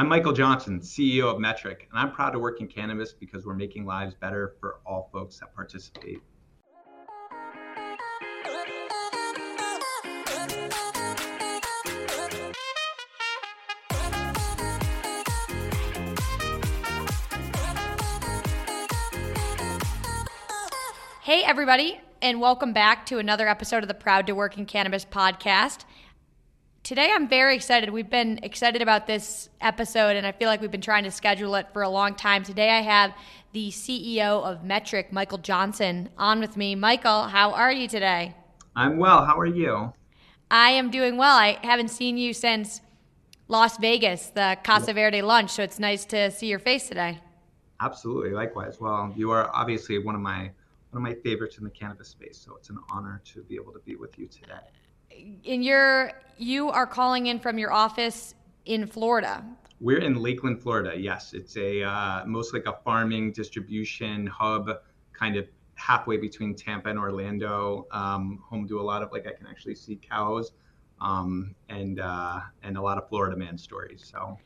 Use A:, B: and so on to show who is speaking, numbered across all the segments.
A: I'm Michael Johnson, CEO of Metrc, and I'm proud to work in cannabis because we're making lives better for all folks that participate.
B: Hey, everybody, and welcome back to another episode of the Proud to Work in Cannabis podcast. Today, I'm very excited. We've been excited about this episode, and I feel like we've been trying to schedule it for a long time. Today, I have the CEO of Metrc, Michael Johnson, on with me. Michael, how are you today?
A: I'm well. How are you?
B: I am doing well. I haven't seen you since Las Vegas, the Casa Verde lunch, so it's nice to see your face today.
A: Absolutely. Likewise. Well, you are obviously one of my one of my favorites in the cannabis space. So it's an honor to be able to be with you today.
B: In your, you are calling in from your office in Florida.
A: We're in Lakeland, Florida. Yes, it's a uh, most like a farming distribution hub, kind of halfway between Tampa and Orlando. Um, home to a lot of like I can actually see cows, um, and uh, and a lot of Florida man stories. So,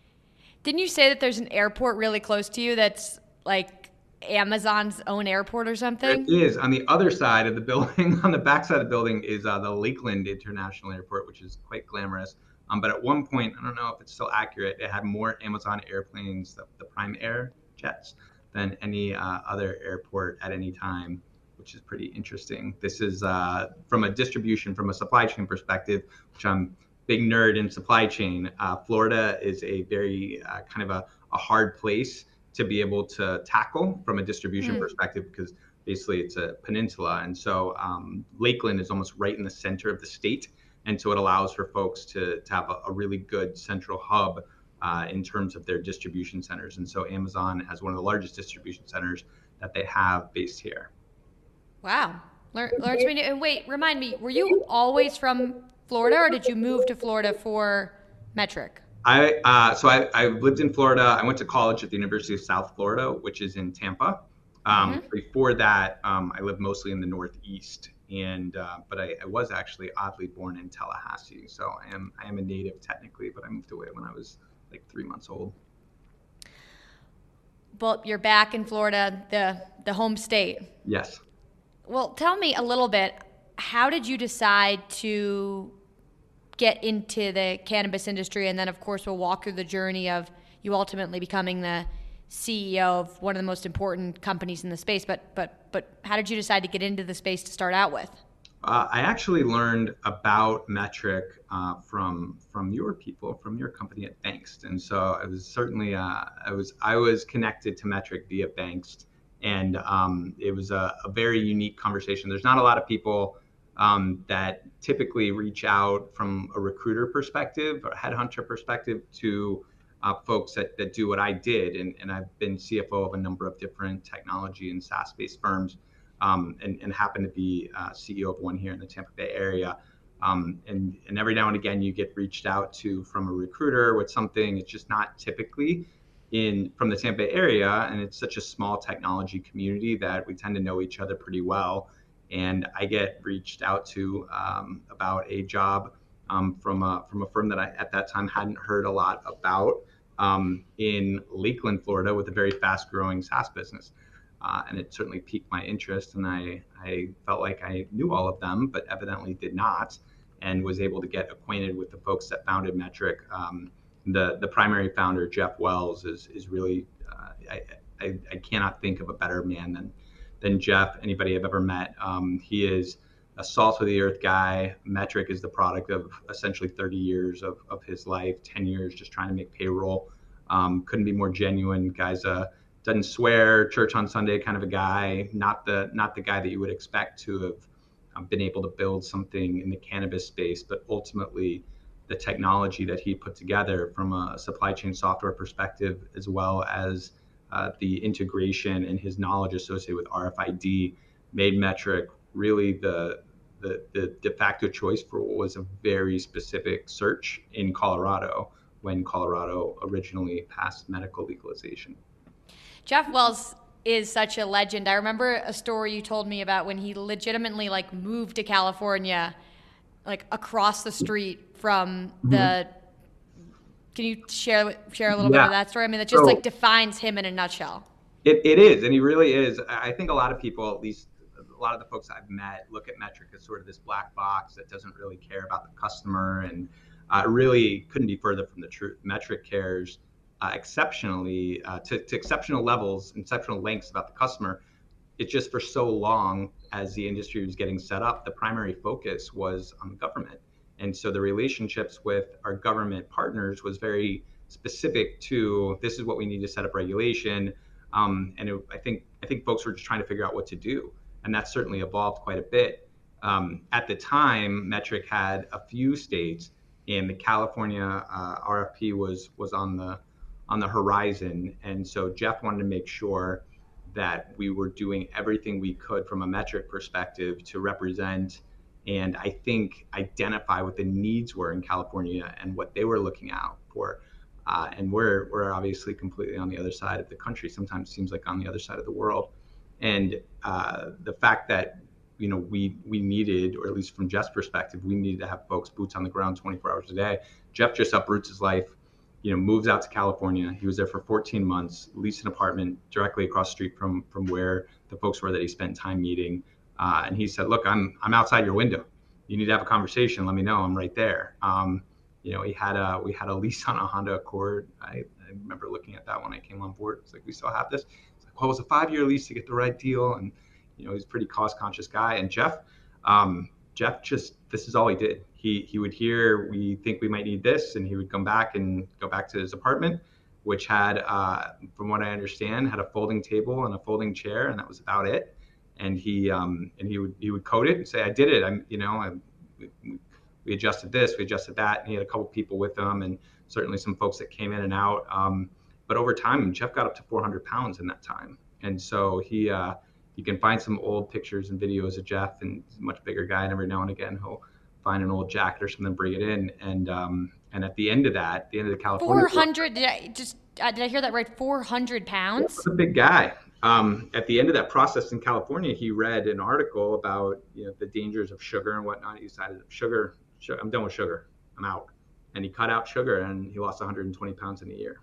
B: didn't you say that there's an airport really close to you that's like Amazon's own airport or something?
A: It is. On the other side of the building, on the back side of the building, is uh, the Lakeland International Airport, which is quite glamorous. Um, but at one point, I don't know if it's still accurate, it had more Amazon airplanes, the, the Prime Air jets, than any uh, other airport at any time, which is pretty interesting. This is uh, from a distribution, from a supply chain perspective, which I'm big nerd in supply chain. Uh, Florida is a very uh, kind of a, a hard place to be able to tackle from a distribution mm. perspective because basically it's a peninsula. And so um, Lakeland is almost right in the center of the state. And so it allows for folks to, to have a, a really good central hub uh, in terms of their distribution centers. And so Amazon has one of the largest distribution centers that they have based here.
B: Wow. Learn, learn to me. And wait, remind me, were you always from Florida or did you move to Florida for Metrc?
A: I uh, so I, I lived in Florida. I went to college at the University of South Florida, which is in Tampa. Um, mm-hmm. Before that, um, I lived mostly in the Northeast, and uh, but I, I, was actually oddly born in Tallahassee. So I am I am a native technically, but I moved away when I was like three months old.
B: Well, you're back in Florida, the the home state.
A: Yes.
B: Well, tell me a little bit. How did you decide to get into the cannabis industry, and then of course we'll walk through the journey of you ultimately becoming the CEO of one of the most important companies in the space. But but but how did you decide to get into the space to start out with?
A: Uh, I actually learned about Metrc uh, from from your people, from your company at Vangst, and so I was certainly uh, I was I was connected to Metrc via Vangst, and um, it was a, a, very unique conversation. There's not a lot of people um, that typically reach out from a recruiter perspective or headhunter perspective to uh, folks that, that do what I did. And, and I've been CFO of a number of different technology and SaaS based firms um, and, and happen to be uh, CEO of one here in the Tampa Bay area. Um, and, and every now and again, you get reached out to from a recruiter with something. It's just not typically in from the Tampa area, and it's such a small technology community that we tend to know each other pretty well and I get reached out to um, about a job um, from a from a firm that I at that time hadn't heard a lot about um, in Lakeland, Florida, with a very fast growing SaaS business. Uh, and it certainly piqued my interest, and I, I felt like I knew all of them, but evidently did not, and was able to get acquainted with the folks that founded Metrc. Um, the the primary founder, Jeff Wells, is is really uh, I, I, I cannot think of a better man than than Jeff, anybody I've ever met. Um, he is a salt of the earth guy. Metrc is the product of essentially 30 years of, of his life, 10 years just trying to make payroll. Um, couldn't be more genuine. Guys, uh, doesn't swear, church on Sunday kind of a guy. Not the not the guy that you would expect to have um, been able to build something in the cannabis space, but ultimately the technology that he put together from a supply chain software perspective, as well as uh, the integration and his knowledge associated with RFID made Metrc really the, the, the de facto choice for what was a very specific search in Colorado when Colorado originally passed medical legalization.
B: Jeff Wells is such a legend. I remember a story you told me about when he legitimately like moved to California, like across the street from mm-hmm. Can you share share a little yeah. bit of that story? I mean, that just so, like defines him in a nutshell.
A: It, it is, and he really is. I think a lot of people, at least a lot of the folks I've met, look at Metrc as sort of this black box that doesn't really care about the customer, and uh, really couldn't be further from the truth. Metrc cares uh, exceptionally uh, to, to exceptional levels, exceptional lengths about the customer. It's just for so long as the industry was getting set up, the primary focus was on the government and so the relationships with our government partners was very specific to this is what we need to set up regulation. Um, and it, I think I think folks were just trying to figure out what to do, and that's certainly evolved quite a bit. Um, at the time, Metrc had a few states, and the California uh, RFP was was on the on the horizon, and so Jeff wanted to make sure that we were doing everything we could from a Metrc perspective to represent and I think identify what the needs were in California and what they were looking out for. Uh, and we're we're obviously completely on the other side of the country. Sometimes seems like on the other side of the world. And uh, the fact that you know we we needed, or at least from Jeff's perspective, we needed to have folks boots on the ground 24 hours a day. Jeff just uproots his life. You know, moves out to California. He was there for 14 months, leased an apartment directly across the street from from where the folks were that he spent time meeting. Uh, and he said, "Look, I'm I'm outside your window. You need to have a conversation. Let me know. I'm right there." Um, you know, he had a we had a lease on a Honda Accord. I, I remember looking at that when I came on board. It's like we still have this. It's like, well, it was a five year lease to get the right deal, and you know, he's a pretty cost conscious guy. And Jeff, um, Jeff just this is all he did. He he would hear we think we might need this, and he would come back and go back to his apartment, which had, uh, from what I understand, had a folding table and a folding chair, and that was about it and he um, and he would he would code it and say, "I did it. I'm you know I, we, we adjusted this, we adjusted that." And he had a couple people with him, and certainly some folks that came in and out. Um, but over time, Jeff got up to 400 pounds in that time, and so he uh, you can find some old pictures and videos of Jeff, and he's a much bigger guy, and every now and again he'll find an old jacket or something, bring it in, and um, and at the end of that, the end of the California
B: 400. Did I just uh, did I hear that right? 400 pounds.
A: That's a big guy um, at the end of that process in California, he read an article about you know the dangers of sugar and whatnot. He decided, sugar, sugar, I'm done with sugar. I'm out. And he cut out sugar, and he lost 120 pounds in a year.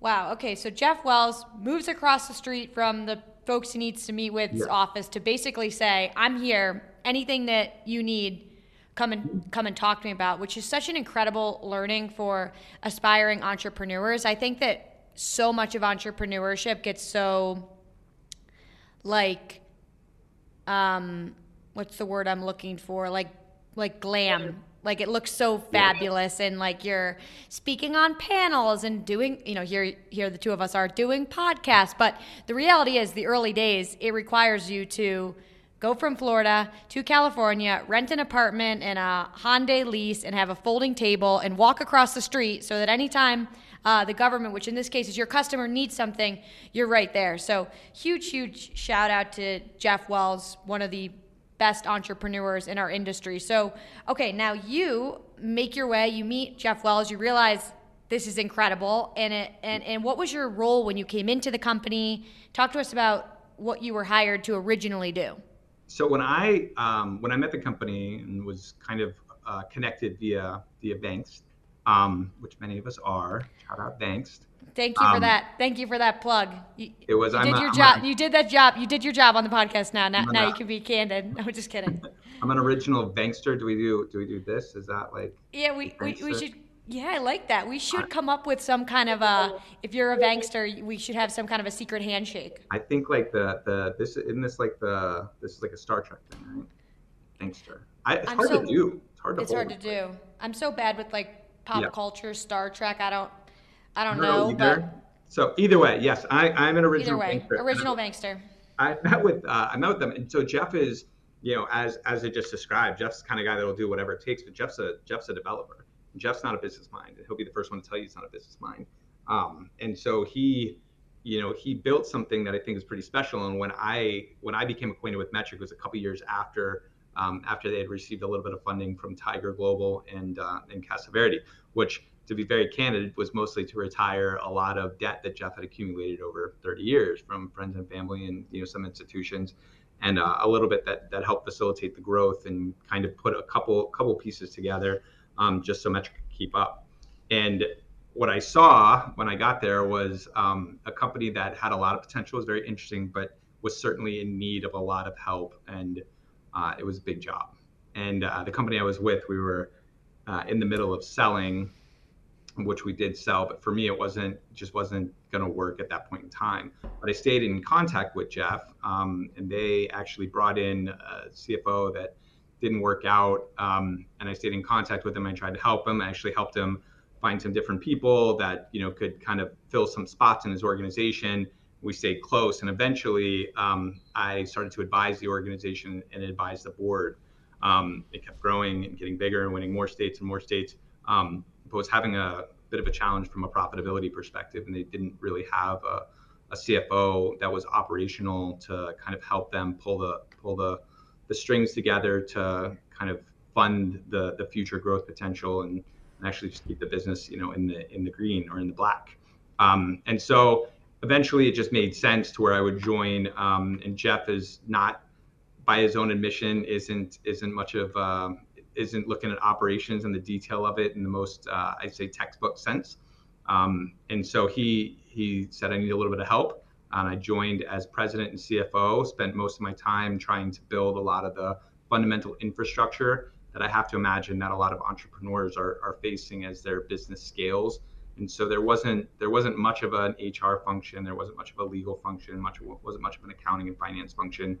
B: Wow. Okay. So Jeff Wells moves across the street from the folks he needs to meet with yeah. office to basically say, "I'm here. Anything that you need." come and come and talk to me about which is such an incredible learning for aspiring entrepreneurs i think that so much of entrepreneurship gets so like um what's the word I'm looking for? Like like glam. Like it looks so fabulous and like you're speaking on panels and doing, you know, here here the two of us are doing podcasts, but the reality is the early days it requires you to go from Florida to California, rent an apartment in a Hyundai lease and have a folding table and walk across the street so that anytime uh, the government, which in this case is your customer, needs something, you're right there. So, huge, huge shout out to Jeff Wells, one of the best entrepreneurs in our industry. So, okay, now you make your way, you meet Jeff Wells, you realize this is incredible. And, it, and, and what was your role when you came into the company? Talk to us about what you were hired to originally do.
A: So when I um, when I met the company and was kind of uh, connected via via Vangst, um, which many of us are. Shout out Vangst.
B: Thank you um, for that. Thank you for that plug. You,
A: it was.
B: You did
A: I'm
B: your
A: a,
B: job.
A: A,
B: you did that job. You did your job on the podcast. Now, now, now you can be candid. I'm just kidding.
A: I'm an original Vangster. Do we do? Do we do this? Is that like?
B: Yeah, we we, we should. Yeah, I like that. We should come up with some kind of a. If you're a Vangster, we should have some kind of a secret handshake.
A: I think like the the this is in this like the this is like a Star Trek thing, right? Vangster. I, it's I'm hard so, to do. It's hard to.
B: It's hard to do. I'm so bad with like pop yeah. culture, Star Trek. I don't, I don't
A: know.
B: know but
A: so either way, yes, I, I'm an original
B: either way, Original Vangster.
A: I met with uh, I met with them, and so Jeff is, you know, as as I just described, Jeff's the kind of guy that'll do whatever it takes. But Jeff's a Jeff's a developer. Jeff's not a business mind. He'll be the first one to tell you he's not a business mind. Um, and so he, you know, he built something that I think is pretty special. And when I when I became acquainted with Metrc was a couple years after um, after they had received a little bit of funding from Tiger Global and uh, and Casa Verde, which, to be very candid, was mostly to retire a lot of debt that Jeff had accumulated over 30 years from friends and family and you know some institutions, and uh, a little bit that that helped facilitate the growth and kind of put a couple couple pieces together, um, just so Metrc could keep up. and what I saw when I got there was um, a company that had a lot of potential, was very interesting, but was certainly in need of a lot of help, and uh, it was a big job. And uh, the company I was with, we were uh, in the middle of selling, which we did sell, but for me, it wasn't just wasn't going to work at that point in time. But I stayed in contact with Jeff, um, and they actually brought in a CFO that didn't work out, um, and I stayed in contact with him. I tried to help him. I actually helped him find some different people that you know could kind of fill some spots in his organization. We stayed close, and eventually um, I started to advise the organization and advise the board. Um, it kept growing and getting bigger and winning more states and more states, um, but was having a bit of a challenge from a profitability perspective, and they didn't really have a, a CFO that was operational to kind of help them pull the pull the the strings together to kind of fund the the future growth potential and and actually just keep the business, you know, in the in the green or in the black. Um, and so eventually, it just made sense to where I would join. Um, and Jeff is not, by his own admission, isn't isn't much of uh, isn't looking at operations and the detail of it in the most uh, I'd say textbook sense. Um, and so he he said I need a little bit of help, and I joined as president and CFO. Spent most of my time trying to build a lot of the fundamental infrastructure that I have to imagine that a lot of entrepreneurs are, are facing as their business scales. And so there wasn't there wasn't much of an HR function, there wasn't much of a legal function, much wasn't much of an accounting and finance function.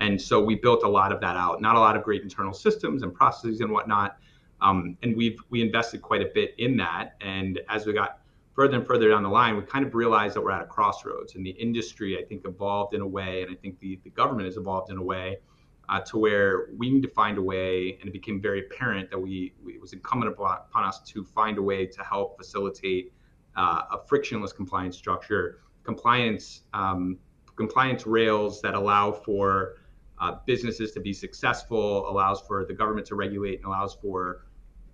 A: And so we built a lot of that out. Not a lot of great internal systems and processes and whatnot. Um, and we've we invested quite a bit in that. And as we got further and further down the line, we kind of realized that we're at a crossroads. And the industry, I think, evolved in a way, and I think the, the government has evolved in a way uh, to where we need to find a way, and it became very apparent that we, we it was incumbent upon, us to find a way to help facilitate uh, a frictionless compliance structure, compliance um, compliance rails that allow for uh, businesses to be successful, allows for the government to regulate, and allows for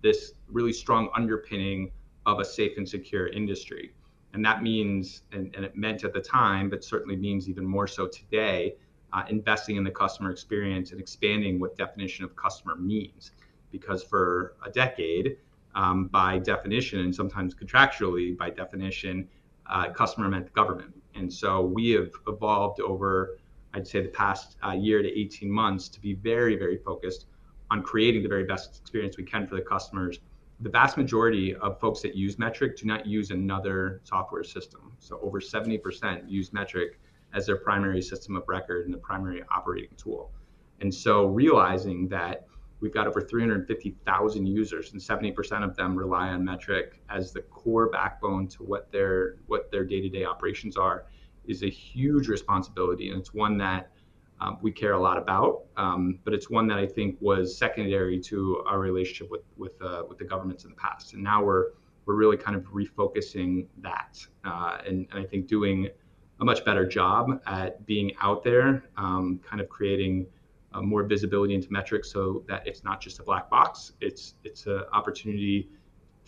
A: this really strong underpinning of a safe and secure industry. And that means, and, and it meant at the time, but certainly means even more so today, uh, investing in the customer experience and expanding what definition of customer means. Because for a decade, um, by definition, and sometimes contractually by definition, uh, customer meant government. And so we have evolved over, I'd say, the past uh, year to 18 months to be very, very focused on creating the very best experience we can for the customers. The vast majority of folks that use Metrc do not use another software system. So over 70% use Metrc as their primary system of record and the primary operating tool. And so realizing that we've got over 350,000 users and 70% of them rely on Metrc as the core backbone to what their what their day-to-day operations are is a huge responsibility and it's one that um, we care a lot about, um, but it's one that I think was secondary to our relationship with with uh, with the governments in the past, and now we're we're really kind of refocusing that, uh, and, and I think doing a much better job at being out there, um, kind of creating uh, more visibility into metrics so that it's not just a black box. It's it's an opportunity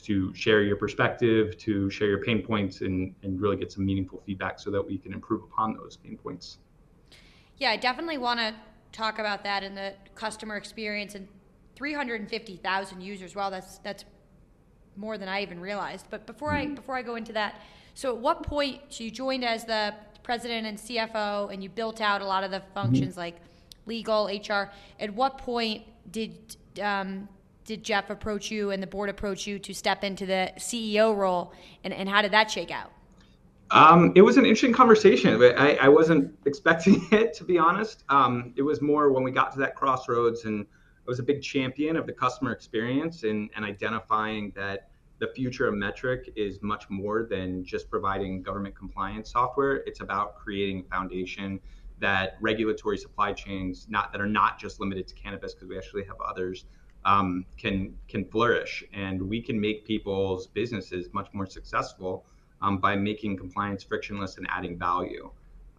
A: to share your perspective, to share your pain points, and and really get some meaningful feedback so that we can improve upon those pain points.
B: Yeah, I definitely want to talk about that in the customer experience and 350,000 users. Wow, that's that's more than I even realized. But before mm-hmm. I before I go into that so at what point, so you joined as the president and CFO and you built out a lot of the functions mm-hmm. like legal, HR. At what point did um, did Jeff approach you and the board approach you to step into the CEO role, and, and how did that shake out?
A: Um, it was an interesting conversation. I, I wasn't expecting it, to be honest. Um, it was more when we got to that crossroads, and I was a big champion of the customer experience and, and identifying that the future of Metrc is much more than just providing government compliance software. It's about creating a foundation that regulatory supply chains, not that are not just limited to cannabis, because we actually have others, um, can can flourish, and we can make people's businesses much more successful um, by making compliance frictionless and adding value.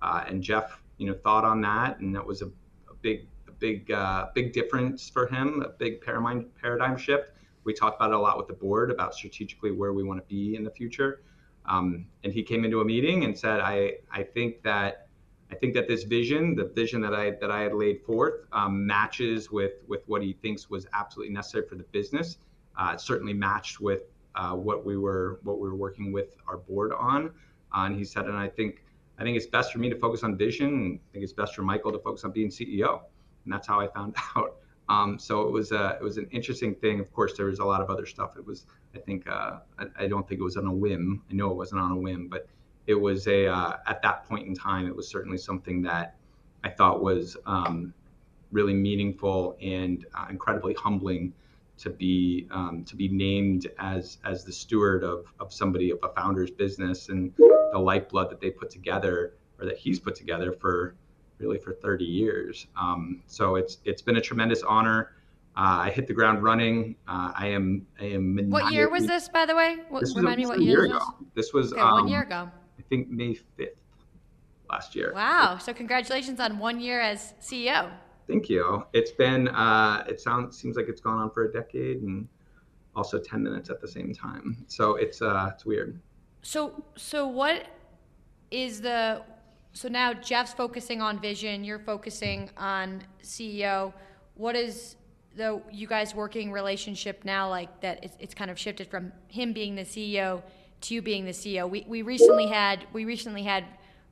A: Uh, and Jeff, you know, thought on that, and that was a, a big, a big, uh, big difference for him, a big paradigm paradigm shift we talked about it a lot with the board about strategically where we want to be in the future. Um, and he came into a meeting and said, I, I think that I think that this vision, the vision that I that I had laid forth, um, matches with with what he thinks was absolutely necessary for the business. Uh, it certainly matched with uh, what we were what we were working with our board on. Uh, and he said, and I think I think it's best for me to focus on vision. I think it's best for Michael to focus on being CEO. And that's how I found out. Um, so it was a, it was an interesting thing. Of course, there was a lot of other stuff. It was I think uh, I, I, don't think it was on a whim. I know it wasn't on a whim, but it was a uh, at that point in time it was certainly something that I thought was um, really meaningful and uh, incredibly humbling to be um, to be named as as the steward of of somebody of a founder's business and the lifeblood that they put together or that he's put together for really for 30 years. Um, so it's it's been a tremendous honor. Uh, I hit the ground running. Uh, I am I am.
B: What year was this, by the way?
A: What, this remind me what year, year ago. This was
B: okay, um, one year ago.
A: I think May 5th last year.
B: Wow! So congratulations on one year as CEO.
A: Thank you. It's been uh, it sounds seems like it's gone on for a decade and also 10 minutes at the same time. So it's uh, it's weird.
B: So so what is the so now Jeff's focusing on vision, you're focusing on CEO. What is the you guys working relationship now like that it's, it's kind of shifted from him being the CEO to you being the CEO. We, we recently had we recently had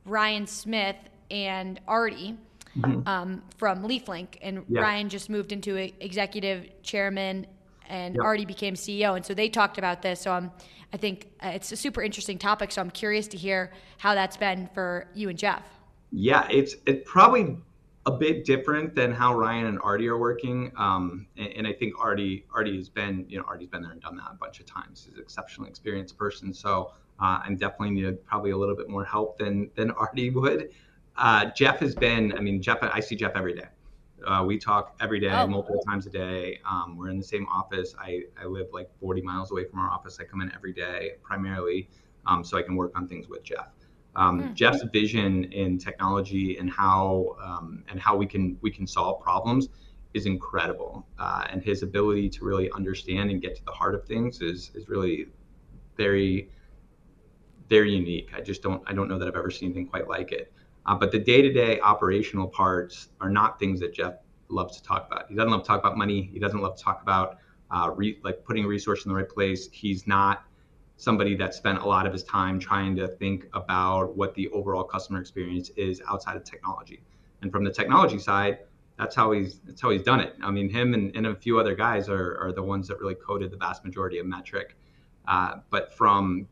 B: Ryan Smith and Artie mm-hmm. um, from LeafLink, and yeah. Ryan just moved into executive chairman, and yep. Artie became CEO, and so they talked about this. So I'm, I think uh, it's a super interesting topic. So I'm curious to hear how that's been for you and Jeff.
A: Yeah, it's it probably a bit different than how Ryan and Artie are working. Um, and, and, I think Artie Artie has been, you know, Artie's been there and done that a bunch of times. He's an exceptionally experienced person. So uh, I'm definitely need probably a little bit more help than than Artie would. Uh, Jeff has been, I mean, Jeff, I see Jeff every day. Uh, we talk every day, oh. multiple times a day. Um, we're in the same office. I, I live like 40 miles away from our office. I come in every day primarily um, so I can work on things with Jeff. Um, mm-hmm. Jeff's vision in technology and how um, and how we can we can solve problems is incredible, uh, and his ability to really understand and get to the heart of things is is really very very unique. I just don't I don't know that I've ever seen anything quite like it. Uh, but the day-to-day operational parts are not things that Jeff loves to talk about. He doesn't love to talk about money. He doesn't love to talk about uh, re- like putting resources in the right place. He's not somebody that spent a lot of his time trying to think about what the overall customer experience is outside of technology. And from the technology side, that's how he's that's how he's done it. I mean, him and, and a few other guys are, are the ones that really coded the vast majority of Metrc. Uh, but from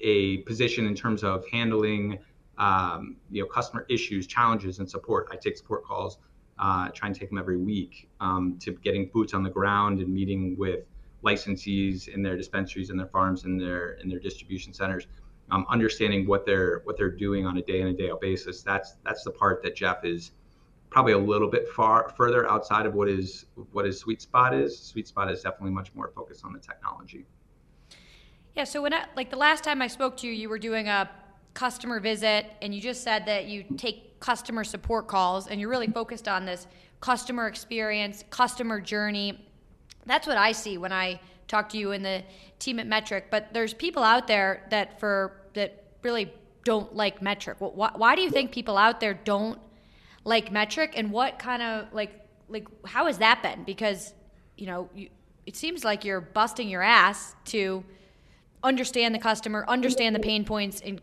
A: a position in terms of handling um, you know customer issues, challenges, and support, I take support calls. Uh, try and take them every week um, to getting boots on the ground and meeting with licensees in their dispensaries and their farms and their in their distribution centers, um, understanding what they're what they're doing on a day in and day out basis. That's that's the part that Jeff is probably a little bit far further outside of what is what his sweet spot is. Sweet spot is definitely much more focused on the technology.
B: Yeah. So when I, like the last time I spoke to you, you were doing a customer visit, and you just said that you take customer support calls, and you're really focused on this customer experience, customer journey that's what I see when I talk to you in the team at Metrc. But there's people out there that for that really don't like Metrc. Why, why do you think people out there don't like Metrc, and what kind of like like how has that been? Because you know you, it seems like you're busting your ass to understand the customer, understand the pain points, and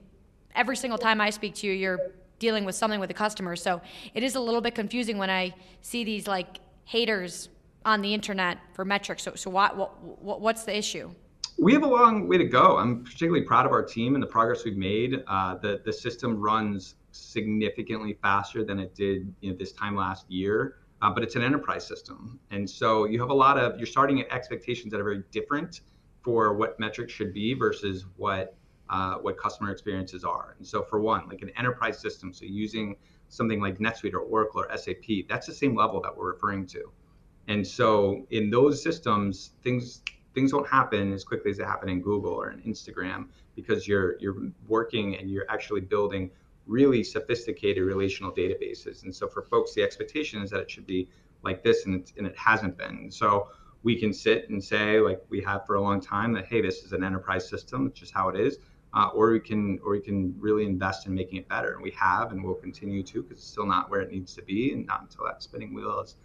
B: every single time I speak to you, you're dealing with something with a customer. So it is a little bit confusing when I see these like haters on the internet for metrics. So, so what, what, what's the issue?
A: We have a long way to go. I'm particularly proud of our team and the progress we've made. Uh, the the system runs significantly faster than it did you know, this time last year, uh, but it's an enterprise system, and so you have a lot of you're starting at expectations that are very different for what metrics should be versus what uh, what customer experiences are. And so, for one, like an enterprise system, so using something like NetSuite or Oracle or SAP, that's the same level that we're referring to. And so in those systems, things things don't happen as quickly as they happen in Google or in Instagram because you're you're working and you're actually building really sophisticated relational databases. And so for folks, the expectation is that it should be like this, and, and it hasn't been. So we can sit and say, like we have for a long time, that hey, this is an enterprise system, it's just how it is. Uh, or we can or we can really invest in making it better, and we have, and we'll continue to, because it's still not where it needs to be, and not until that spinning wheel is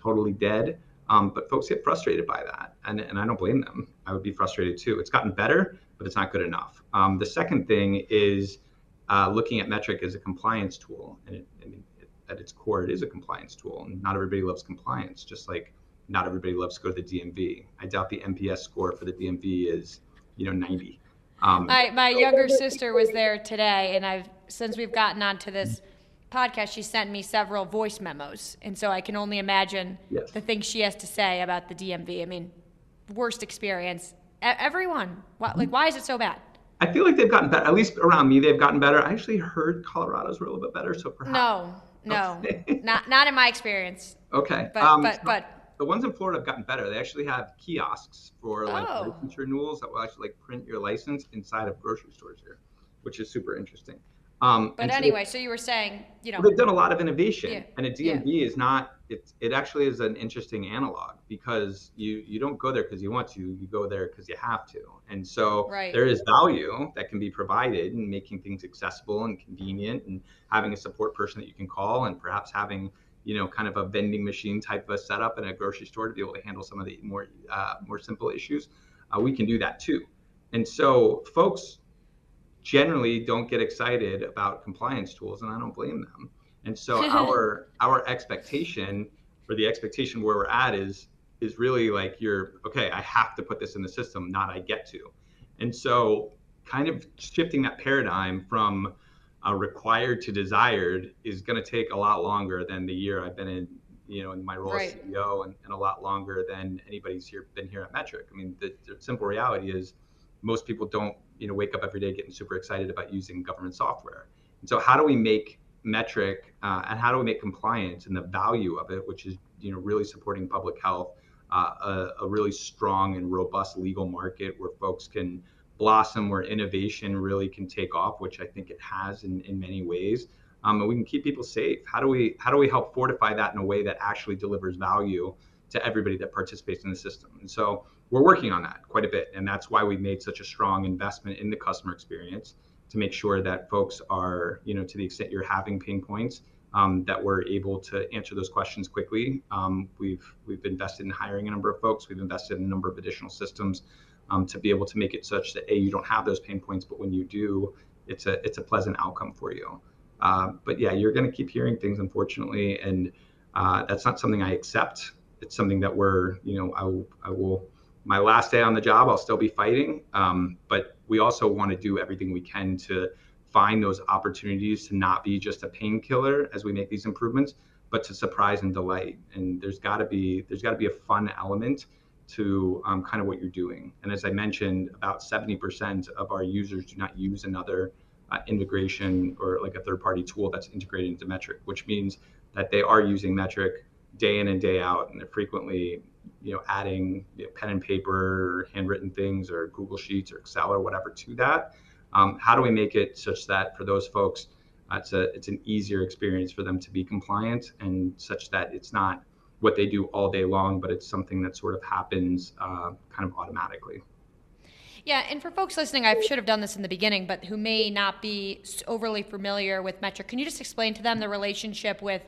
A: totally dead. Um, but folks get frustrated by that, and, and I don't blame them. I would be frustrated too. It's gotten better, but it's not good enough. Um, the second thing is uh, looking at Metrc as a compliance tool, and it, I mean, it, at its core, it is a compliance tool. And not everybody loves compliance, just like not everybody loves to go to the DMV. I doubt the NPS score for the DMV is, you know, 90.
B: Um, my my younger sister was there today, and I've since we've gotten onto this podcast, she sent me several voice memos, and so I can only imagine yes. the things she has to say about the DMV. I mean, worst experience. Everyone, like, why is it so bad?
A: I feel like they've gotten better. At least around me, they've gotten better. I actually heard Colorado's were a little bit better, so perhaps.
B: No, no, not not in my experience.
A: Okay,
B: but um, but but
A: the ones in Florida have gotten better. They actually have kiosks for like oh. license renewals that will actually like print your license inside of grocery stores here, which is super interesting.
B: Um, but anyway, so, so, you were saying, you know,
A: they've done a lot of innovation, yeah, and a DMV yeah. is not. It it actually is an interesting analog because you you don't go there because you want to. You go there because you have to, and so
B: right.
A: there is value that can be provided in making things accessible and convenient, and having a support person that you can call, and perhaps having you know kind of a vending machine type of a setup in a grocery store to be able to handle some of the more uh, more simple issues. Uh, we can do that too, and so folks generally don't get excited about compliance tools, and I don't blame them. And so our our expectation or the expectation where we're at is is really like you're okay. I have to put this in the system, not I get to. And so kind of shifting that paradigm from uh, required to desired is going to take a lot longer than the year I've been in, you know, in my role right. as CEO, and, and, a lot longer than anybody's here been here at Metrc. I mean, the, the simple reality is most people don't you know wake up every day getting super excited about using government software. And so how do we make Metrc uh, and how do we make compliance and the value of it, which is you know really supporting public health, uh, a, a, really strong and robust legal market where folks can blossom, where innovation really can take off, which I think it has in, in many ways. Um, we can keep people safe. How do we how do we help fortify that in a way that actually delivers value to everybody that participates in the system? And so we're working on that quite a bit. And that's why we've made such a strong investment in the customer experience to make sure that folks are, you know, to the extent you're having pain points, um, that we're able to answer those questions quickly. Um, we've we've invested in hiring a number of folks. We've invested in a number of additional systems um, to be able to make it such that a you don't have those pain points, but when you do, it's a it's a pleasant outcome for you. Uh, but yeah, you're going to keep hearing things, unfortunately, and uh, that's not something I accept. It's something that we're, you know, I, I will my last day on the job, I'll still be fighting. Um, but we also want to do everything we can to find those opportunities to not be just a painkiller as we make these improvements, but to surprise and delight. And there's got to be there's got to be a fun element to um, kind of what you're doing. And as I mentioned, about 70% of our users do not use another uh, integration or like a third-party tool that's integrated into Metrc, which means that they are using Metrc day in and day out, and they're frequently you know, adding you know, pen and paper or handwritten things or Google Sheets or Excel or whatever to that. Um, how do we make it such that for those folks, uh, it's a it's an easier experience for them to be compliant and such that it's not what they do all day long, but it's something that sort of happens uh, kind of automatically.
B: Yeah, and for folks listening, I should have done this in the beginning, but who may not be overly familiar with Metrc, can you just explain to them the relationship with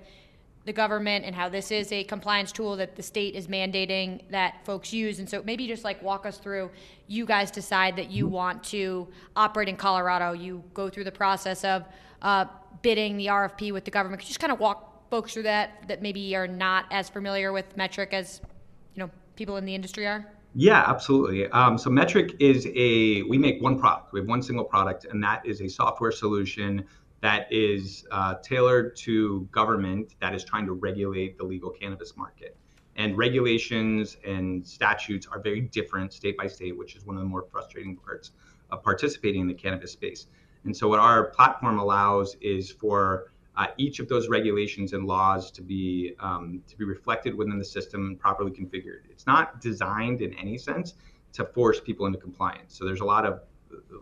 B: the government and how this is a compliance tool that the state is mandating that folks use. And so maybe just like walk us through you guys decide that you want to operate in Colorado. You go through the process of uh, bidding the RFP with the government. Could you just kind of walk folks through that that maybe are not as familiar with Metrc as you know people in the industry are?
A: Yeah, absolutely. Um, so Metrc is a we make one product. We have one single product, and that is a software solution that is uh, tailored to government that is trying to regulate the legal cannabis market. And regulations and statutes are very different state by state, which is one of the more frustrating parts of participating in the cannabis space. And so, what our platform allows is for uh, each of those regulations and laws to be um, to be reflected within the system and properly configured. It's not designed in any sense to force people into compliance. So there's a lot of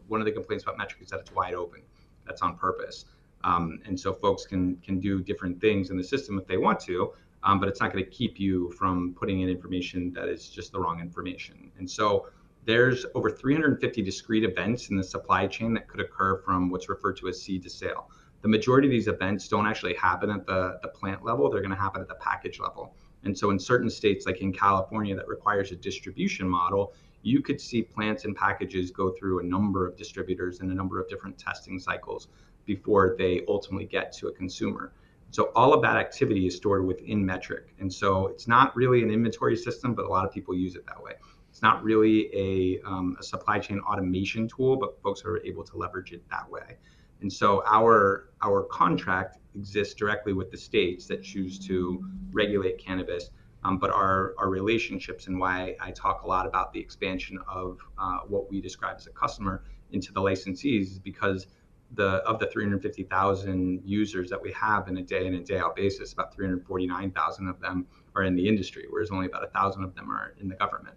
A: one of the complaints about Metrc is that it's wide open that's on purpose. Um, and so folks can can do different things in the system if they want to, um, but it's not going to keep you from putting in information that is just the wrong information. And so there's over 350 discrete events in the supply chain that could occur from what's referred to as seed to sale. The majority of these events don't actually happen at the, the plant level, they're going to happen at the package level. And so in certain states, like in California, that requires a distribution model, you could see plants and packages go through a number of distributors and a number of different testing cycles before they ultimately get to a consumer. So all of that activity is stored within Metrc. And so it's not really an inventory system, but a lot of people use it that way. It's not really a, um, a supply chain automation tool, but folks are able to leverage it that way. And so our our contract exists directly with the states that choose to regulate cannabis. Um, but our, our relationships and why I talk a lot about the expansion of uh, what we describe as a customer into the licensees is because the of the 350,000 users that we have in a day in and day out basis, about 349,000 of them are in the industry, whereas only about a thousand of them are in the government.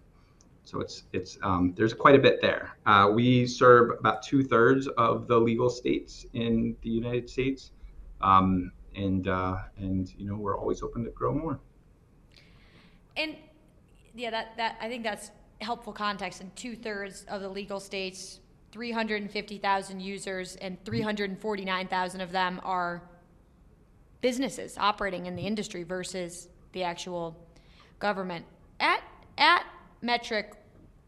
A: So it's it's um, there's quite a bit there. Uh, we serve about two thirds of the legal states in the United States, um, and uh, and you know we're always open to grow more.
B: And yeah, that that I think that's helpful context. And two thirds of the legal states 350,000 users, and 349,000 of them are businesses operating in the industry versus the actual government. At at Metrc,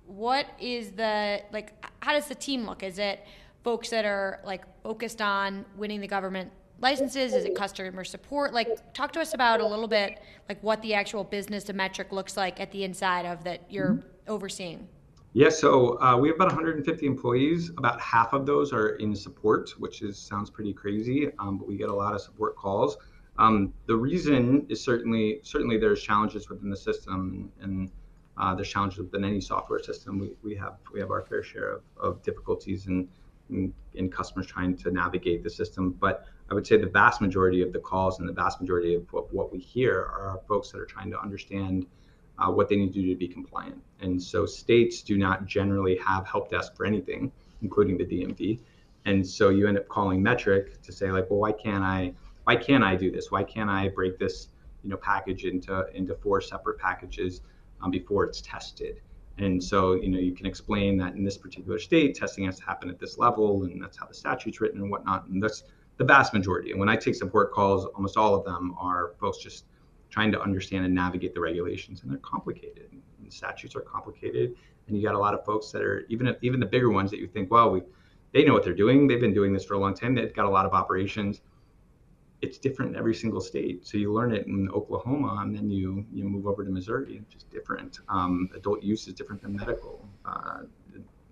B: what is the like? How does the team look? Is it folks that are like focused on winning the government licenses? Is it customer support? Like, talk to us about a little bit like what the actual business of Metrc looks like at the inside of that you're mm-hmm. overseeing.
A: Yeah, so uh, we have about 150 employees. About half of those are in support, which is sounds pretty crazy, um, but we get a lot of support calls. Um, the reason is certainly certainly there's challenges within the system, and uh, there's challenges within any software system. We, we have we have our fair share of, of difficulties and in, in customers trying to navigate the system. But I would say the vast majority of the calls and the vast majority of what, what we hear are folks that are trying to understand uh, what they need to do to be compliant. And so states do not generally have help desk for anything, including the DMV. And so you end up calling Metrc to say like, well, why can't I? Why can't I do this? Why can't I break this, you know, package into into four separate packages um, before it's tested? And so, you know, you can explain that in this particular state, testing has to happen at this level, and that's how the statute's written and whatnot. And that's the vast majority. And when I take support calls, almost all of them are folks just trying to understand and navigate the regulations, and they're complicated. And statutes are complicated, and you got a lot of folks that are even even the bigger ones that you think, well, we they know what they're doing. They've been doing this for a long time. They've got a lot of operations. It's different in every single state. So you learn it in Oklahoma, and then you you move over to Missouri. It's just different. Um, adult use is different than medical. Uh,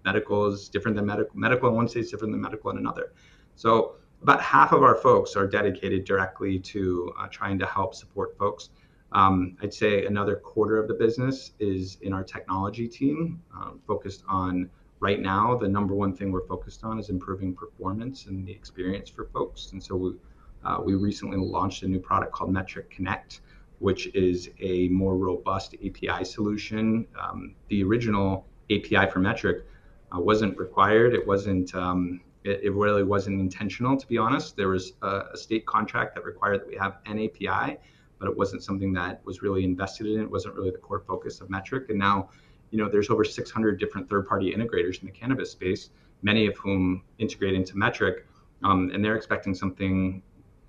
A: medical is different than medical. Medical in one state is different than medical in another. So about half of our folks are dedicated directly to uh, trying to help support folks. Um, I'd say another quarter of the business is in our technology team, um, focused on right now. The number one thing we're focused on is improving performance and the experience for folks. And so we, uh, we recently launched a new product called Metrc Connect, which is a more robust API solution. Um, the original API for Metrc uh, wasn't required. It wasn't um, it, it, really wasn't intentional, to be honest. There was a, a, state contract that required that we have an API, but it wasn't something that was really invested in. It wasn't really the core focus of Metrc. And now, you know, there's over 600 different third-party integrators in the cannabis space, many of whom integrate into Metrc, um, and they're expecting something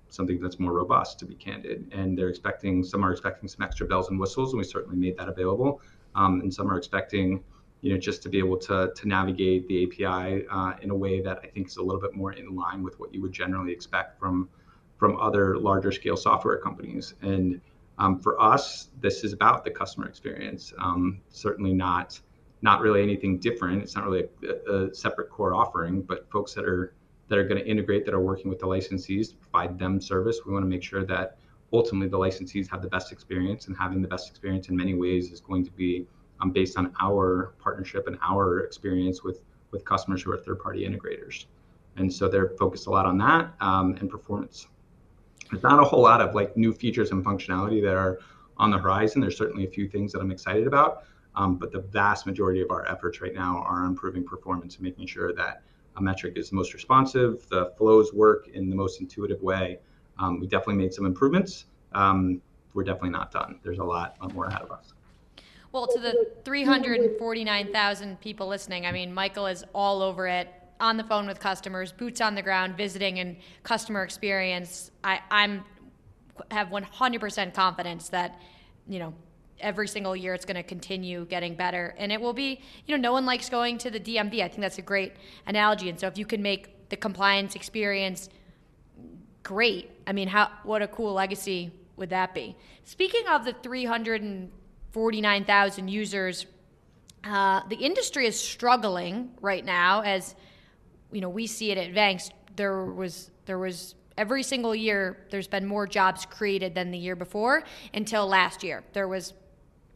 A: something that's more robust, to be candid. And they're expecting some are expecting some extra bells and whistles, and we certainly made that available. Um, and some are expecting you know, just to be able to, to navigate the API uh, in a way that I think is a little bit more in line with what you would generally expect from from other larger scale software companies. And um, for us, this is about the customer experience. Um, certainly not not really anything different. It's not really a, a, separate core offering, but folks that are that are going to integrate, that are working with the licensees to provide them service. We want to make sure that ultimately the licensees have the best experience, and having the best experience in many ways is going to be um, based on our partnership and our experience with with customers who are third party integrators. And so they're focused a lot on that um, and performance. There's not a whole lot of like new features and functionality that are on the horizon. There's certainly a few things that I'm excited about, um, but the vast majority of our efforts right now are improving performance and making sure that a Metrc is the most responsive, the flows work in the most intuitive way. Um, we definitely made some improvements. Um, we're definitely not done. There's a lot, lot more ahead of us.
B: Well, to the 349,000 people listening, I mean, Michael is all over it, on the phone with customers, boots on the ground, visiting and customer experience. I, I'm have 100% confidence that you know, every single year it's going to continue getting better. And it will be you know no one likes going to the dmv i think that's a great analogy. And so if you can make the compliance experience great i mean how what a cool legacy would that be? Speaking of the 349000 users uh, the industry is struggling right now as you know we see it at Vangst there was there was every single year there's been more jobs created than the year before until last year. There was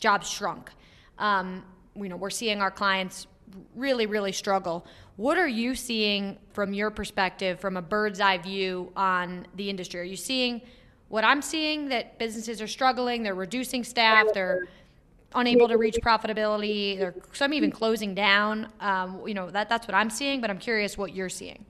B: jobs shrunk. Um, you know we're seeing our clients really really struggle. What are you seeing from your perspective from a bird's eye view on the industry? Are you seeing what i'm seeing that businesses are struggling they're reducing staff they're unable to reach profitability they're some even closing down? Um, you know that, that's what i'm seeing but i'm curious what you're seeing.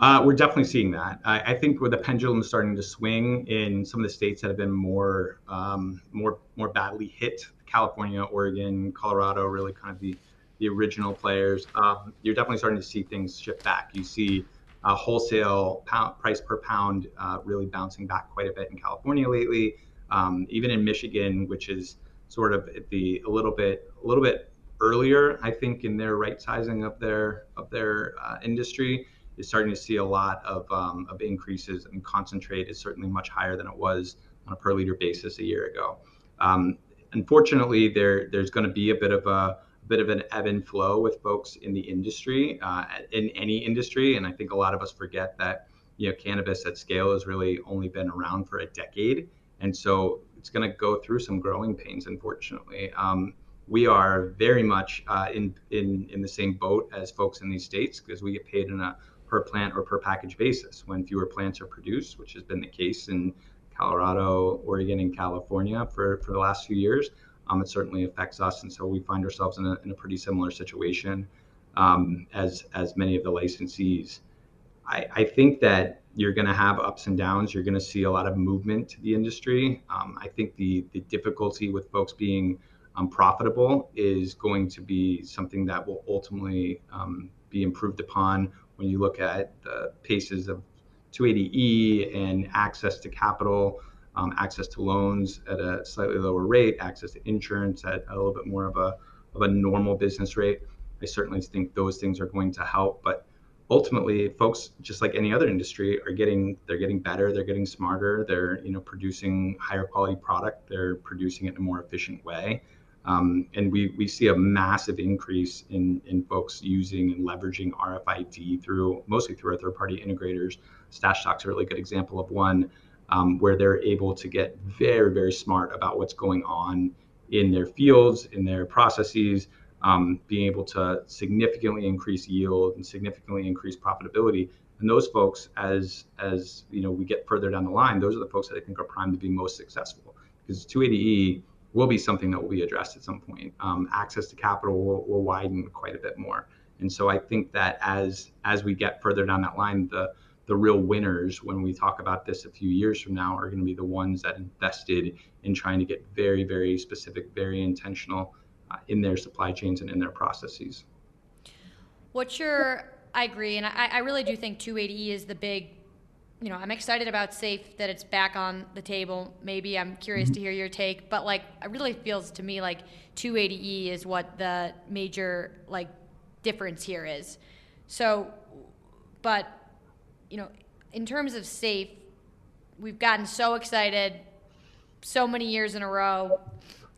A: Uh, we're definitely seeing that. I, I, think with the pendulum is starting to swing in some of the states that have been more um, more more badly hit, California, Oregon, Colorado, really kind of the the original players. Um, you're definitely starting to see things shift back. You see uh, wholesale pound, price per pound uh, really bouncing back quite a bit in California lately. Um, even in Michigan, which is sort of the a little bit a little bit earlier, I think, in their right sizing of their of their uh, industry is starting to see a lot of, um, of increases and concentrate is certainly much higher than it was on a per liter basis a year ago. Um, unfortunately, there there's going to be a bit of a, bit of an ebb and flow with folks in the industry, uh, in any industry, and I think a lot of us forget that you know cannabis at scale has really only been around for a decade, and so it's going to go through some growing pains, unfortunately. Um, we are very much uh, in, in in the same boat as folks in these states because we get paid in a per plant or per package basis. When fewer plants are produced, which has been the case in Colorado, Oregon, and California for, for the last few years, um, it certainly affects us. And so we find ourselves in a, in a pretty similar situation um, as, as many of the licensees. I, I think that you're going to have ups and downs. You're going to see a lot of movement to the industry. Um, I think the, the difficulty with folks being um, profitable is going to be something that will ultimately um, be improved upon when you look at the paces of 280E and access to capital, um, access to loans at a slightly lower rate, access to insurance at a little bit more of a of a normal business rate. I certainly think those things are going to help, but ultimately folks just like any other industry are getting they're getting better they're getting smarter they're you know producing higher quality product they're producing it in a more efficient way um, and we, we see a massive increase in, in folks using and leveraging RFID through mostly through our third party integrators. Stash Stock's a really good example of one um, where they're able to get very, very smart about what's going on in their fields, in their processes, um, being able to significantly increase yield and significantly increase profitability. And those folks, as as you know, we get further down the line, those are the folks that I think are primed to be most successful because 280E will be something that will be addressed at some point. Um, access to capital will, will widen quite a bit more. And so I think that as as we get further down that line, the the real winners when we talk about this a few years from now are going to be the ones that invested in trying to get very very specific, very intentional uh, in their supply chains and in their processes.
B: What's your I agree, and I, I really do think 280E is the big you know, I'm excited about safe that it's back on the table. Maybe I'm curious mm-hmm. to hear your take, but like it really feels to me like 280E is what the major like difference here is. So, but you know, in terms of safe, we've gotten so excited so many years in a row.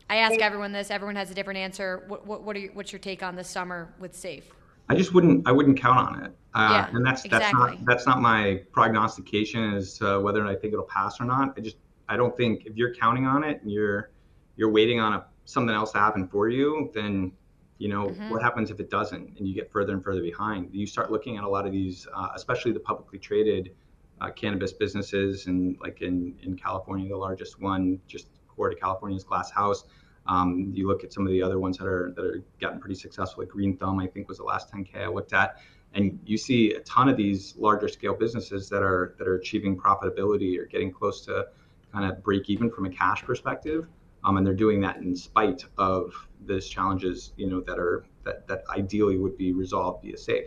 B: I ask everyone this. Everyone has a different answer. What, what, what are your, what's your take on this summer with safe?
A: I just wouldn't I wouldn't count on it. Uh, yeah, and that's that's exactly. not that's not my prognostication as to whether I think it'll pass or not. I just I don't think if you're counting on it and you're you're waiting on a, something else to happen for you, then you know mm-hmm. what happens if it doesn't and you get further and further behind. You start looking at a lot of these, uh, especially the publicly traded uh, cannabis businesses, and like in in California, the largest one just core to California is Glass House um, you look at some of the other ones that are that are gotten pretty successful, like Green Thumb, I think was the last 10K I looked at, and you see a ton of these larger scale businesses that are that are achieving profitability or getting close to kind of break even from a cash perspective, um, and they're doing that in spite of those challenges, you know, that are that that ideally would be resolved via safe.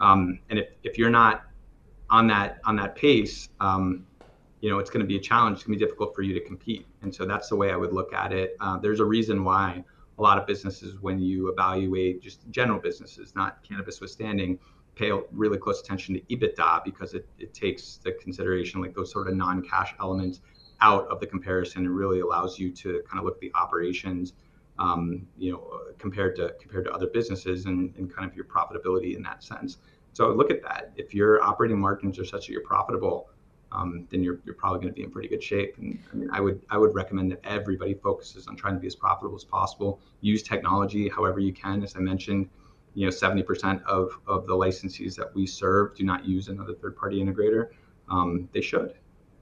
A: Um, and if if you're not on that on that pace, um, you know, it's going to be a challenge. It's going to be difficult for you to compete. And so that's the way I would look at it. Uh, there's a reason why a lot of businesses, when you evaluate just general businesses, not cannabis withstanding, pay really close attention to EBITDA because it, it takes the consideration like those sort of non-cash elements out of the comparison and really allows you to kind of look at the operations um, you know compared to compared to other businesses and, and kind of your profitability in that sense so look at that if your operating margins are such that you're profitable um, then you're, you're probably going to be in pretty good shape. And I mean, I would I would recommend that everybody focuses on trying to be as profitable as possible. Use technology however you can. As I mentioned, you know, 70% of of the licensees that we serve do not use another third-party integrator. Um, they should.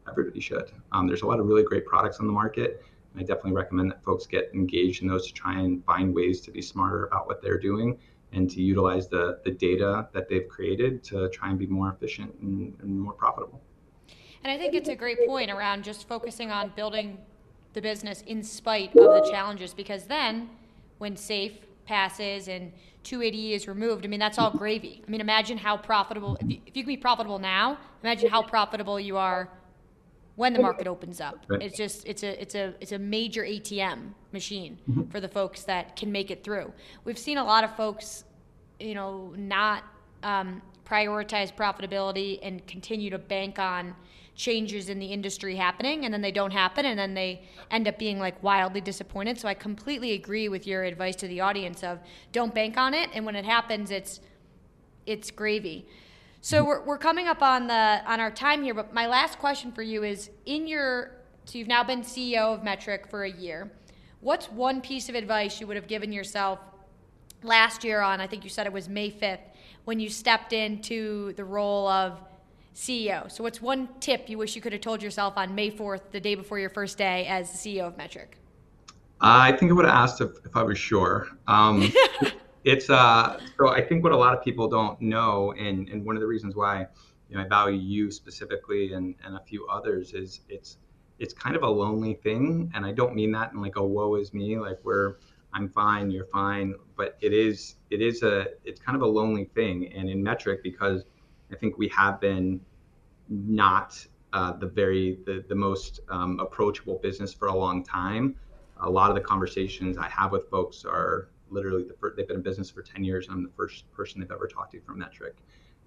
A: Everybody should. Um, there's a lot of really great products on the market. I definitely recommend that folks get engaged in those to try and find ways to be smarter about what they're doing and to utilize the, the data that they've created to try and be more efficient and, and more profitable.
B: And I think it's a great point around just focusing on building the business in spite of the challenges because then when SAFE passes and 280E is removed, I mean, that's all gravy. I mean, imagine how profitable, if you, if you can be profitable now, imagine how profitable you are when the market opens up. Right. It's just it's a it's a it's a major ATM machine mm-hmm. for the folks that can make it through. We've seen a lot of folks, you know, not um, prioritize profitability and continue to bank on changes in the industry happening and then they don't happen and then they end up being like wildly disappointed. So i completely agree with your advice to the audience of don't bank on it and when it happens it's it's gravy. So we're, we're coming up on the on our time here but my last question for you is in your so you've now been ceo of Metrc for a year. What's one piece of advice you would have given yourself last year on i think you said it was may 5th when you stepped into the role of CEO. So, what's one tip you wish you could have told yourself on May 4th, the day before your first day as the CEO of Metrc?
A: I think I would have asked if, if I was sure. Um, it's uh, so I think what a lot of people don't know, and, and one of the reasons why you know I value you specifically and, and a few others is it's it's kind of a lonely thing, and I don't mean that in like a woe is me, like where I'm fine, you're fine, but it is it is a it's kind of a lonely thing, and in Metrc because I think we have been not uh, the very the, the most um, approachable business for a long time. A lot of the conversations I have with folks are literally the first, they've been in business for 10 years. I'm the first person they've ever talked to from Metrc.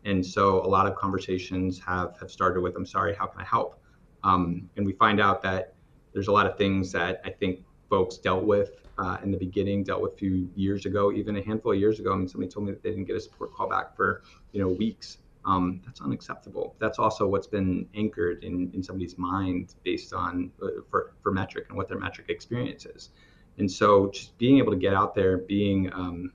A: And so a lot of conversations have, have started with, I'm sorry, how can I help? Um, and we find out that there's a lot of things that I think folks dealt with uh, in the beginning, dealt with a few years ago, even a handful of years ago. I mean, somebody told me that they didn't get a support call back for, you know, weeks um, that's unacceptable. That's also what's been anchored in, in somebody's mind based on uh, for, for Metrc and what their Metrc experience is. And so just being able to get out there, being um,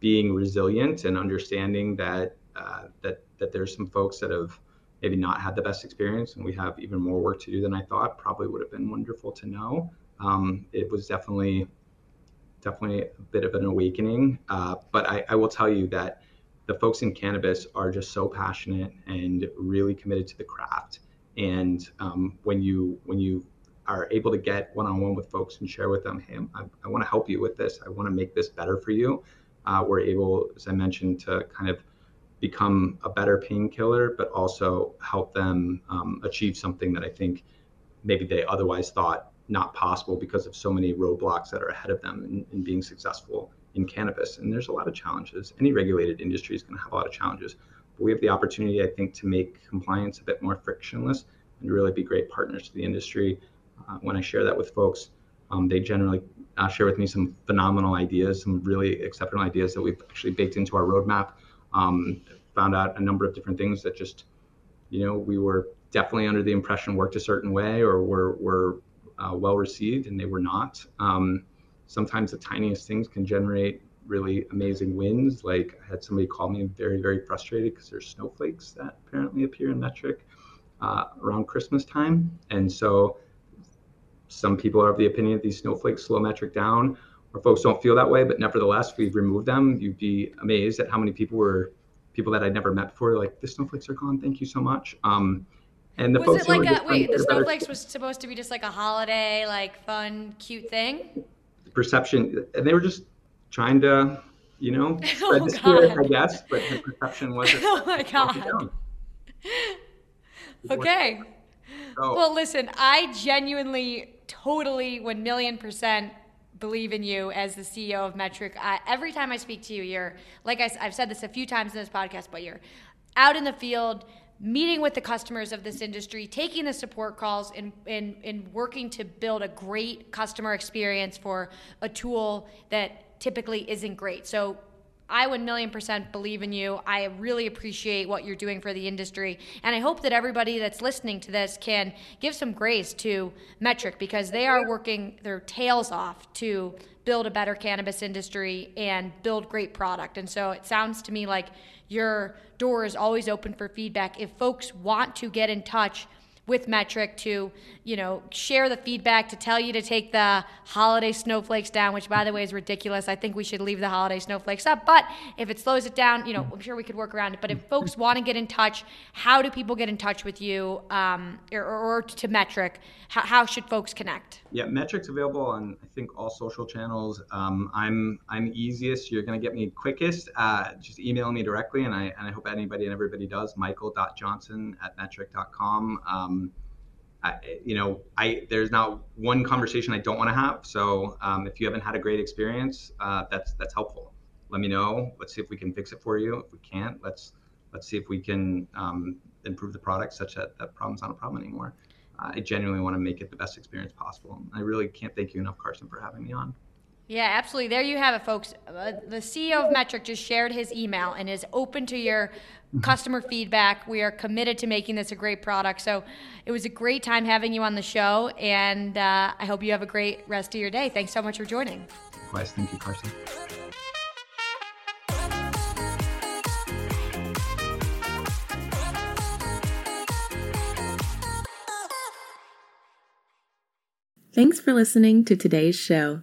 A: being resilient and understanding that uh, that that there's some folks that have maybe not had the best experience and we have even more work to do than I thought probably would have been wonderful to know. Um, it was definitely definitely a bit of an awakening. Uh, but I, I will tell you that the folks in cannabis are just so passionate and really committed to the craft. And um, when you when you are able to get one-on-one with folks and share with them, hey, I, I want to help you with this. I want to make this better for you. Uh, we're able, as I mentioned, to kind of become a better painkiller, but also help them um, achieve something that I think maybe they otherwise thought not possible because of so many roadblocks that are ahead of them in, in being successful in cannabis. And there's a lot of challenges. Any regulated industry is going to have a lot of challenges. But we have the opportunity, I think, to make compliance a bit more frictionless and really be great partners to the industry. Uh, when I share that with folks, um, they generally uh, share with me some phenomenal ideas, some really exceptional ideas that we've actually baked into our roadmap. Um, found out a number of different things that just, you know, we were definitely under the impression worked a certain way or were, were uh, well received, and they were not. Um, sometimes the tiniest things can generate really amazing wins. Like I had somebody call me very, very frustrated because there's snowflakes that apparently appear in Metrc uh, around Christmas time. And so some people are of the opinion that these snowflakes slow Metrc down, or folks don't feel that way. But nevertheless, we've removed them. You'd be amazed at how many people were people that I'd never met before. Like the snowflakes are gone. Thank you so much. Um,
B: and the was folks it like a wait? The snowflakes was supposed to be just like a holiday, like fun, cute thing
A: perception, and they were just trying to, you know, spread oh, the spirit, I guess. But the perception was.
B: oh my god. Okay. So, well, listen, I genuinely, totally, one million percent believe in you as the CEO of Metrc. I, every time I speak to you, you're like I, I've said this a few times in this podcast, but you're out in the field meeting with the customers of this industry, taking the support calls, and, and, and working to build a great customer experience for a tool that typically isn't great. So I would million percent believe in you. I really appreciate what you're doing for the industry. And I hope that everybody that's listening to this can give some grace to Metrc because they are working their tails off to build a better cannabis industry and build great product. And so it sounds to me like your door is always open for feedback. If folks want to get in touch, with Metrc to, you know, share the feedback, to tell you to take the holiday snowflakes down, which by the way is ridiculous. I think we should leave the holiday snowflakes up. But if it slows it down, you know, I'm sure we could work around it. But if folks want to get in touch, how do people get in touch with you um, or, or, to Metrc? How, how, should folks connect?
A: Yeah, Metrc's available on I think all social channels. Um, I'm I'm easiest. You're going to get me quickest. Uh, just email me directly, and I and I hope anybody and everybody does. Michael.johnson at metrc.com. Um, I, you know, I there's not one conversation I don't want to have. So um, if you haven't had a great experience, uh, that's that's helpful. Let me know. Let's see if we can fix it for you. If we can't, let's let's see if we can um, improve the product such that that problem's not a problem anymore. I genuinely want to make it the best experience possible. I really can't thank you enough, Karson, for having me on.
B: Yeah, absolutely. There you have it, folks. Uh, the CEO of Metrc just shared his email and is open to your mm-hmm. customer feedback. We are committed to making this a great product. So it was a great time having you on the show, and uh, I hope you have a great rest of your day. Thanks so much for joining.
A: Likewise. Thank you, Karson.
C: Thanks for listening to today's show.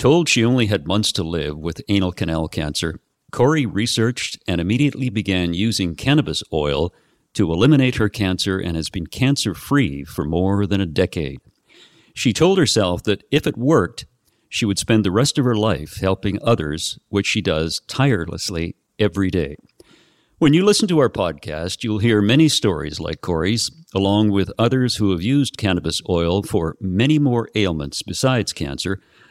D: Told she only had months to live with anal canal cancer, Corey researched and immediately began using cannabis oil to eliminate her cancer and has been cancer free for more than a decade. She told herself that if it worked, she would spend the rest of her life helping others, which she does tirelessly every day. When you listen to our podcast, you'll hear many stories like Corey's, along with others who have used cannabis oil for many more ailments besides cancer